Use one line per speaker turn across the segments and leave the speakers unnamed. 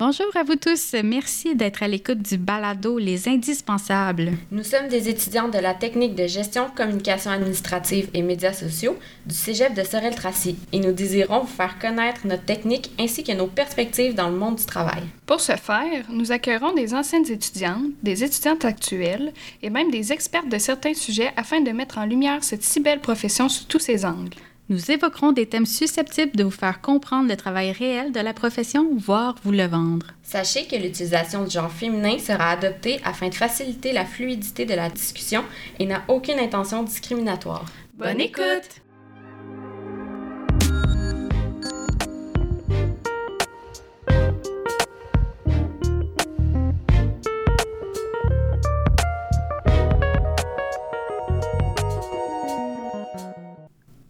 Bonjour à vous tous. Merci d'être à l'écoute du balado Les Indispensables.
Nous sommes des étudiants de la technique de gestion, communication administrative et médias sociaux du Cégep de Sorel-Tracy et nous désirons vous faire connaître notre technique ainsi que nos perspectives dans le monde du travail.
Pour ce faire, nous accueillerons des anciennes étudiantes, des étudiantes actuelles et même des experts de certains sujets afin de mettre en lumière cette si belle profession sous tous ses angles.
Nous évoquerons des thèmes susceptibles de vous faire comprendre le travail réel de la profession, voire vous le vendre.
Sachez que l'utilisation du genre féminin sera adoptée afin de faciliter la fluidité de la discussion et n'a aucune intention discriminatoire.
Bonne écoute!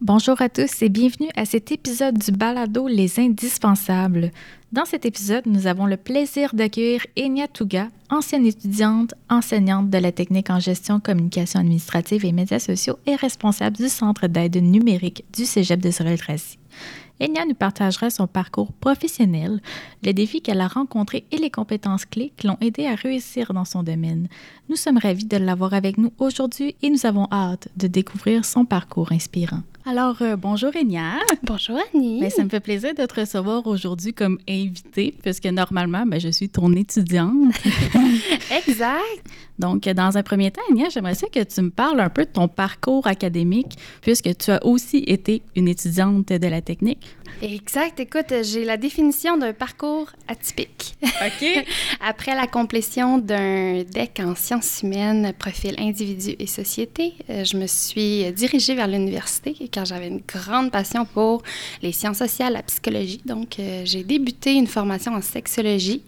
Bonjour à tous et bienvenue à cet épisode du balado Les Indispensables. Dans cet épisode, nous avons le plaisir d'accueillir Enya Touga, ancienne étudiante, enseignante de la technique en gestion, communication administrative et médias sociaux et responsable du Centre d'aide numérique du Cégep de Sorel-Tracy. Enya nous partagera son parcours professionnel, les défis qu'elle a rencontrés et les compétences clés qui l'ont aidé à réussir dans son domaine. Nous sommes ravis de l'avoir avec nous aujourd'hui et nous avons hâte de découvrir son parcours inspirant. Alors, euh, bonjour Enya.
Bonjour Annie.
Ben, ça me fait plaisir de te recevoir aujourd'hui comme invitée, puisque normalement, ben, je suis ton étudiante.
exact.
Donc, dans un premier temps, Enya, j'aimerais ça que tu me parles un peu de ton parcours académique, puisque tu as aussi été une étudiante de la technique.
Exact. Écoute, j'ai la définition d'un parcours atypique.
OK.
Après la complétion d'un DEC en sciences humaines, profil individu et société, euh, je me suis dirigée vers l'université car j'avais une grande passion pour les sciences sociales, la psychologie. Donc, euh, j'ai débuté une formation en sexologie.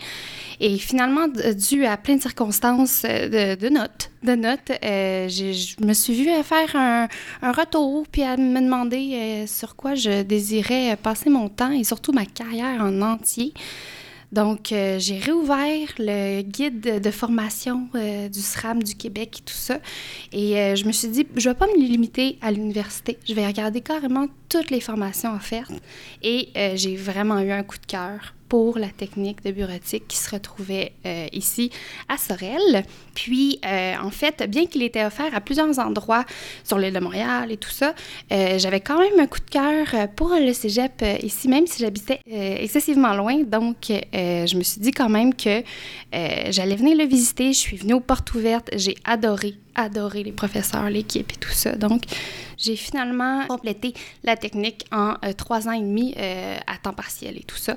Et finalement, dû à plein de circonstances euh, de, notes, de notes, euh, je me suis vue à faire un, un, retour puis à me demander sur quoi je désirais passer mon temps et surtout ma carrière en entier. Donc, euh, j'ai réouvert le guide de formation euh, du SRAM du Québec et tout ça. Et euh, je me suis dit, je ne vais pas me limiter à l'université. Je vais regarder carrément toutes les formations offertes. Et j'ai vraiment eu un coup de cœur pour la technique de bureautique qui se retrouvait euh, ici à Sorel. Puis, euh, en fait, bien qu'il était offert à plusieurs endroits sur l'île de Montréal et tout ça, euh, j'avais quand même un coup de cœur pour le cégep ici, même si j'habitais excessivement loin. Donc, je me suis dit quand même que j'allais venir le visiter. Je suis venue aux portes ouvertes. J'ai adoré adoré les professeurs, l'équipe et tout ça. Donc, j'ai finalement complété la technique en euh, trois ans et demi euh, à temps partiel et tout ça.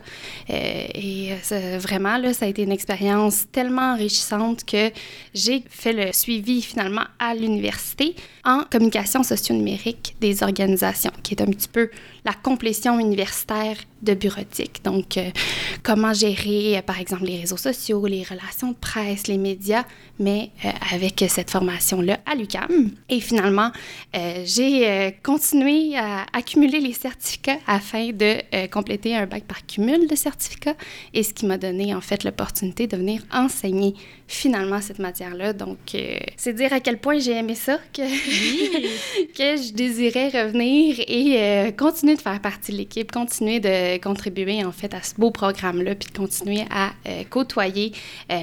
Euh, et vraiment, là, ça a été une expérience tellement enrichissante que j'ai fait le suivi finalement à l'université en communication socio-numérique des organisations, qui est un petit peu la complétion universitaire de bureautique. Donc, comment gérer, par exemple, les réseaux sociaux, les relations de presse, les médias, mais avec cette formation-là à l'UCAM. Et finalement, j'ai euh, continuer à accumuler les certificats afin de euh, compléter un bac par cumul de certificats et ce qui m'a donné en fait l'opportunité de venir enseigner finalement cette matière-là. Donc, euh, c'est dire à quel point j'ai aimé ça que, que je désirais revenir et continuer de faire partie de l'équipe, continuer de contribuer en fait à ce beau programme-là, puis de continuer à côtoyer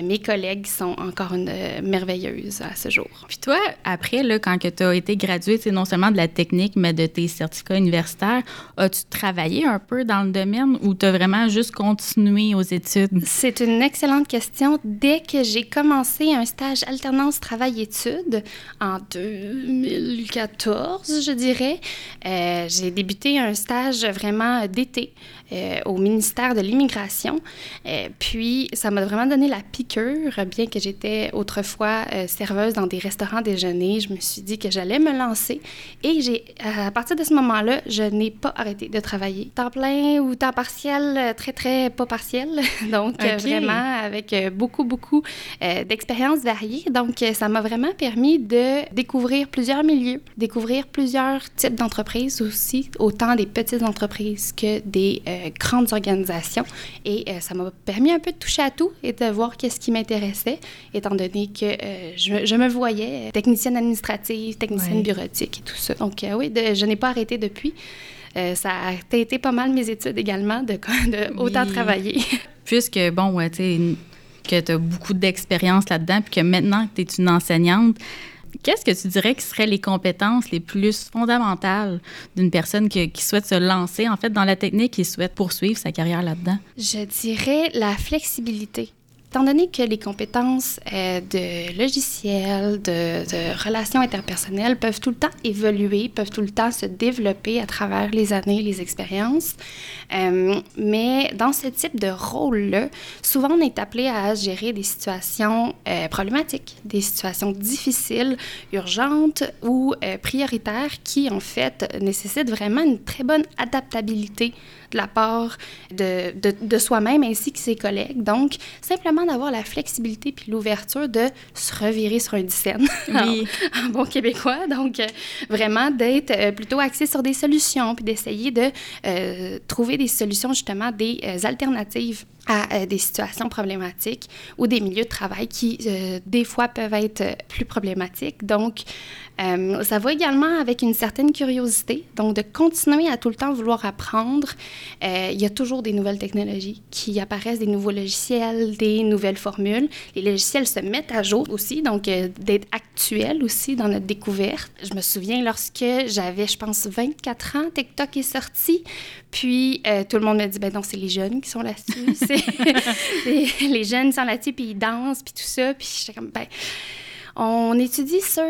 mes collègues qui sont encore une, merveilleuses à ce jour.
Puis toi, après, là, quand tu as été graduée, c'est non seulement de la technique, mais de tes certificats universitaires, as-tu travaillé un peu dans le domaine ou tu as vraiment juste continué aux études?
C'est une excellente question. Dès que j'ai commencé un stage alternance travail-études en 2014, je dirais, euh, j'ai débuté un stage vraiment d'été euh, au ministère de l'Immigration. Euh, puis, ça m'a vraiment donné la piqûre, bien que j'étais autrefois serveuse dans des restaurants déjeuner. Je me suis dit que j'allais me lancer et j'ai, à partir de ce moment-là, je n'ai pas arrêté de travailler. Temps plein ou temps partiel, très, très pas partiel. Donc, vraiment, avec beaucoup, beaucoup d'expériences variées. Donc, ça m'a vraiment permis de découvrir plusieurs milieux, découvrir plusieurs types d'entreprises aussi, autant des petites entreprises que des euh, grandes organisations. Et euh, ça m'a permis un peu de toucher à tout et de voir qu'est-ce qui m'intéressait, étant donné que euh, je, je, me voyais technicienne administrative, technicienne bureautique et tout ça. Donc, oui, je n'ai pas arrêté depuis. ça a été pas mal mes études également, de, de autant travailler.
puisque, bon, tu sais, que tu as beaucoup d'expérience là-dedans, puis que maintenant que tu es une enseignante, Qu'est-ce que tu dirais qui seraient les compétences les plus fondamentales d'une personne qui, souhaite se lancer en fait dans la technique et souhaite poursuivre sa carrière là-dedans?
Je dirais la flexibilité. Étant donné que les compétences euh, de logiciels, de, relations interpersonnelles peuvent tout le temps évoluer, peuvent tout le temps se développer à travers les années, les expériences, euh, mais dans ce type de rôle-là, souvent on est appelé à gérer des situations euh, problématiques, des situations difficiles, urgentes ou prioritaires qui en fait nécessitent vraiment une très bonne adaptabilité de la part de, de, de soi-même ainsi que ses collègues. Donc, simplement d'avoir la flexibilité puis l'ouverture de se revirer sur un scène oui. en, en, bon québécois. Donc, euh, vraiment d'être euh, plutôt axé sur des solutions puis d'essayer de euh, trouver des solutions, justement, des alternatives à des situations problématiques ou des milieux de travail qui, des fois, peuvent être plus problématiques. Donc, ça va également avec une certaine curiosité, donc de continuer à tout le temps vouloir apprendre. Il y a toujours des nouvelles technologies qui apparaissent, des nouveaux logiciels, des nouvelles formules. Les logiciels se mettent à jour aussi, donc d'être actuels aussi dans notre découverte. Je me souviens lorsque j'avais, je pense, 24 ans, TikTok est sorti, puis tout le monde me dit, ben non, c'est les jeunes qui sont là-dessus les, les, jeunes sont là-dessus, puis ils dansent, puis tout ça. Puis j'étais comme, ben, on étudie sur,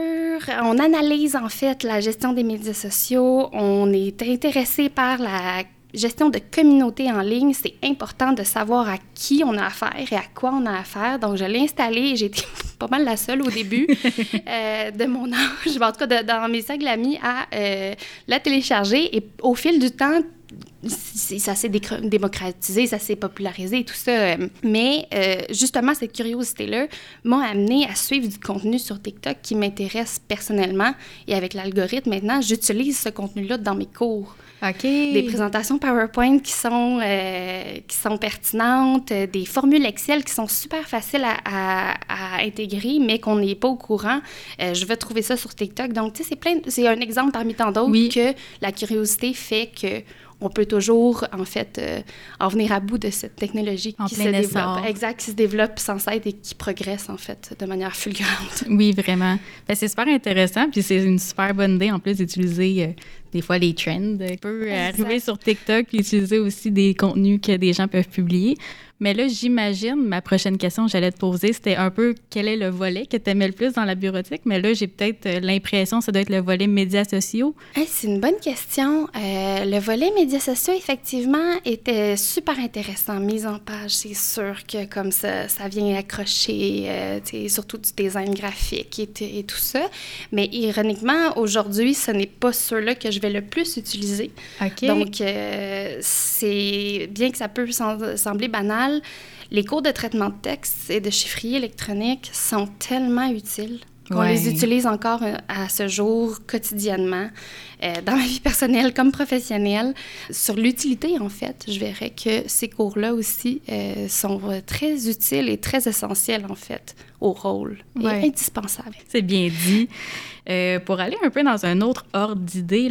on analyse en fait la gestion des médias sociaux, on est intéressé par la gestion de communauté en ligne, c'est important de savoir à qui on a affaire et à quoi on a affaire. Donc, je l'ai installé et j'ai été pas mal la seule au début euh, de mon âge, en tout cas de, dans mes cercles amis, à euh, la télécharger. Et au fil du temps, ça s'est démocratisé, ça s'est popularisé et tout ça. Mais euh, justement, cette curiosité-là m'a amené à suivre du contenu sur TikTok qui m'intéresse personnellement. Et avec l'algorithme, maintenant, j'utilise ce contenu-là dans mes cours.
OK.
Des présentations PowerPoint qui sont, euh, qui sont pertinentes, des formules Excel qui sont super faciles à, à, à intégrer, mais qu'on n'est pas au courant. Euh, je vais trouver ça sur TikTok. Donc, tu sais, c'est plein. C'est un exemple parmi tant d'autres oui. que la curiosité fait que on peut toujours, en fait, euh, en venir à bout de cette technologie
en
qui se développe. Exact, qui se développe sans cesse et qui progresse, en fait, de manière fulgurante.
Oui, vraiment. Ben, c'est super intéressant, puis c'est une super bonne idée, en plus, d'utiliser euh, des fois les trends. On peut exact. arriver sur TikTok et utiliser aussi des contenus que des gens peuvent publier. Mais là, j'imagine, ma prochaine question que j'allais te poser, c'était un peu quel est le volet que tu aimais le plus dans la bureautique? Mais là, j'ai peut-être l'impression que ça doit être le volet médias sociaux.
Hey, c'est une bonne question. Euh, le volet médias sociaux, effectivement, était super intéressant. Mise en page, c'est sûr que comme ça, ça vient accrocher, euh, surtout du design graphique et, et, tout ça. Mais ironiquement, aujourd'hui, ce n'est pas ceux-là que je vais le plus utiliser.
Okay.
Donc, euh, c'est bien que ça peut sembler banal, les cours de traitement de texte et de chiffrier électronique sont tellement utiles qu'on ouais. les utilise encore euh, à ce jour quotidiennement euh, dans ma vie personnelle comme professionnelle. Sur l'utilité, en fait, je verrais que ces cours-là aussi euh, sont très utiles et très essentiels, en fait, au rôle
ouais.
et indispensables.
C'est bien dit. Euh, pour aller un peu dans un autre ordre d'idée,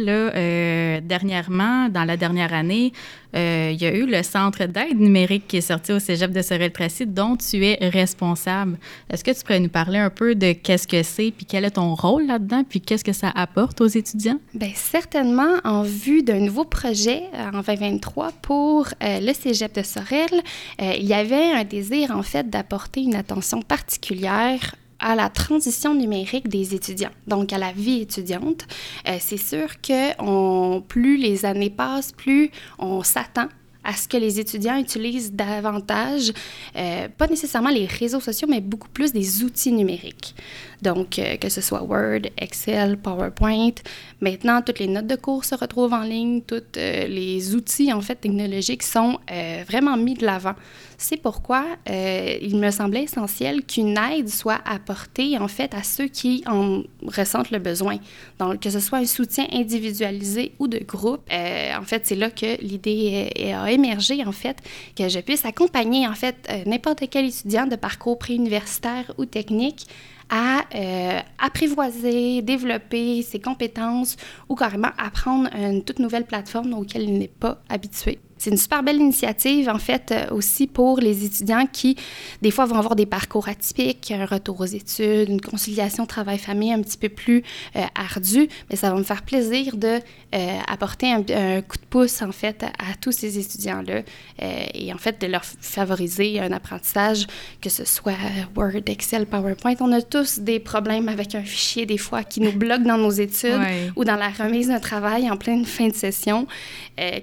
dernièrement, dans la dernière année, il y a eu le Centre d'aide numérique qui est sorti au cégep de Sorel-Tracy, dont tu es responsable. Est-ce que tu pourrais nous parler un peu de qu'est-ce que c'est, puis quel est ton rôle là-dedans, puis qu'est-ce que ça apporte aux étudiants?
Bien, certainement, en vue d'un nouveau projet en 2023 pour le cégep de Sorel, il y avait un désir, en fait, d'apporter une attention particulière à la transition numérique des étudiants, donc à la vie étudiante. Euh, c'est sûr que plus les années passent, plus on s'attend à ce que les étudiants utilisent davantage, euh, pas nécessairement les réseaux sociaux, mais beaucoup plus des outils numériques. Donc, euh, que ce soit Word, Excel, PowerPoint. Maintenant, toutes les notes de cours se retrouvent en ligne, tous euh, les outils, en fait, technologiques sont vraiment mis de l'avant. C'est pourquoi euh, il me semblait essentiel qu'une aide soit apportée, en fait, à ceux qui en ressentent le besoin. Donc, que ce soit un soutien individualisé ou de groupe. Euh, en fait, c'est là que l'idée a émergé, en fait, que je puisse accompagner, en fait, n'importe quel étudiant de parcours préuniversitaire ou technique à euh, apprivoiser, développer ses compétences ou carrément apprendre une toute nouvelle plateforme auquel il n'est pas habitué. C'est une super belle initiative, en fait, euh, aussi pour les étudiants qui, des fois, vont avoir des parcours atypiques, un retour aux études, une conciliation travail-famille un petit peu plus euh, ardue. Mais ça va me faire plaisir de euh, apporter un, coup de pouce, en fait, à, tous ces étudiants-là et, en fait, de leur favoriser un apprentissage, que ce soit Word, Excel, PowerPoint. On a tous des problèmes avec un fichier, des fois, qui nous bloque dans nos études ou dans la remise d'un travail en pleine fin de session,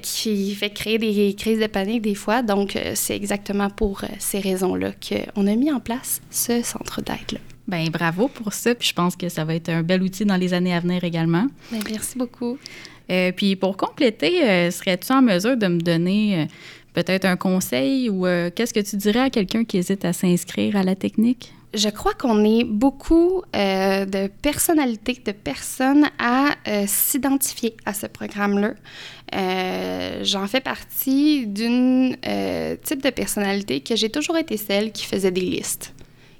qui fait créer des des crises de panique des fois. Donc, euh, c'est exactement pour euh, ces raisons-là qu'on a mis en place ce centre d'aide-là.
Bien, bravo pour ça. Puis je pense que ça va être un bel outil dans les années à venir également.
Bien, merci beaucoup.
Euh, puis pour compléter, serais-tu en mesure de me donner peut-être un conseil ou qu'est-ce que tu dirais à quelqu'un qui hésite à s'inscrire à la technique?
Je crois qu'on est beaucoup euh, de personnalités, de personnes à euh, s'identifier à ce programme-là. Euh, j'en fais partie d'une type de personnalité que j'ai toujours été celle qui faisait des listes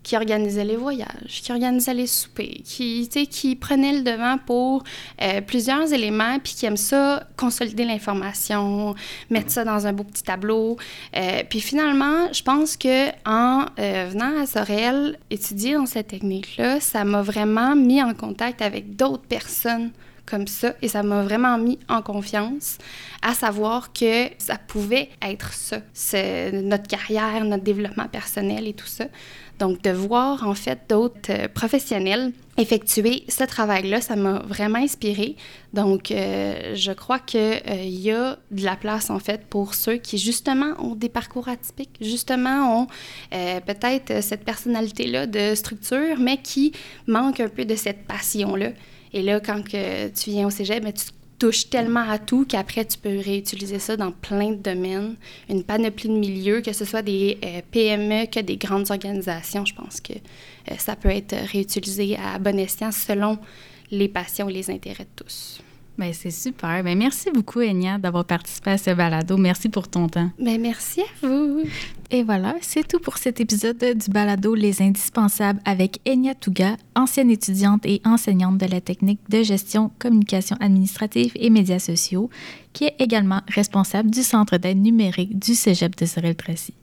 qui organisait les voyages, qui organisait les soupers, qui, qui prenait le devant pour euh, plusieurs éléments, puis qui aime ça, consolider l'information, mettre ça dans un beau petit tableau. Euh, puis finalement, je pense que en euh, venant à Sorel étudier dans cette technique-là, ça m'a vraiment mis en contact avec d'autres personnes comme ça et ça m'a vraiment mis en confiance à savoir que ça pouvait être ça, notre carrière, notre développement personnel et tout ça. Donc, de voir en fait d'autres euh, professionnels effectuer ce travail-là, ça m'a vraiment inspiré. Donc, euh, je crois qu'il euh, y a de la place en fait pour ceux qui justement ont des parcours atypiques, justement ont peut-être cette personnalité-là de structure, mais qui manquent un peu de cette passion-là. Et là, quand que tu viens au cégep, ben, tu touche tellement à tout qu'après, tu peux réutiliser ça dans plein de domaines, une panoplie de milieux, que ce soit des euh, PME que des grandes organisations. Je pense que euh, ça peut être réutilisé à bon escient selon les passions et les intérêts de tous.
Bien, c'est super. Bien, merci beaucoup, Enya, d'avoir participé à ce balado. Merci pour ton temps.
Bien, merci à vous.
Et voilà, c'est tout pour cet épisode du balado Les Indispensables avec Enya Touga, ancienne étudiante et enseignante de la technique de gestion, communication administrative et médias sociaux, qui est également responsable du Centre d'aide numérique du Cégep de Sorel-Tracy.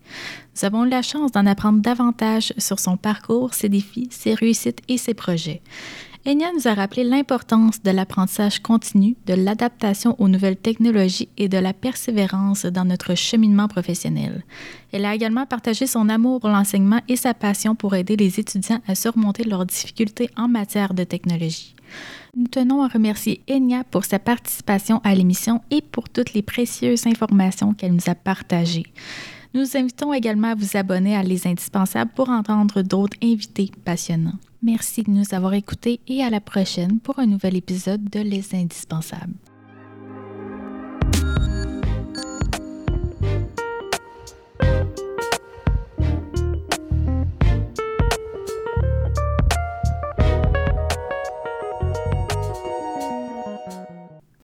Nous avons eu la chance d'en apprendre davantage sur son parcours, ses défis, ses réussites et ses projets. Enya nous a rappelé l'importance de l'apprentissage continu, de l'adaptation aux nouvelles technologies et de la persévérance dans notre cheminement professionnel. Elle a également partagé son amour pour l'enseignement et sa passion pour aider les étudiants à surmonter leurs difficultés en matière de technologie. Nous tenons à remercier Enya pour sa participation à l'émission et pour toutes les précieuses informations qu'elle nous a partagées. Nous invitons également à vous abonner à Les Indispensables pour entendre d'autres invités passionnants. Merci de nous avoir écoutés et à la prochaine pour un nouvel épisode de Les Indispensables.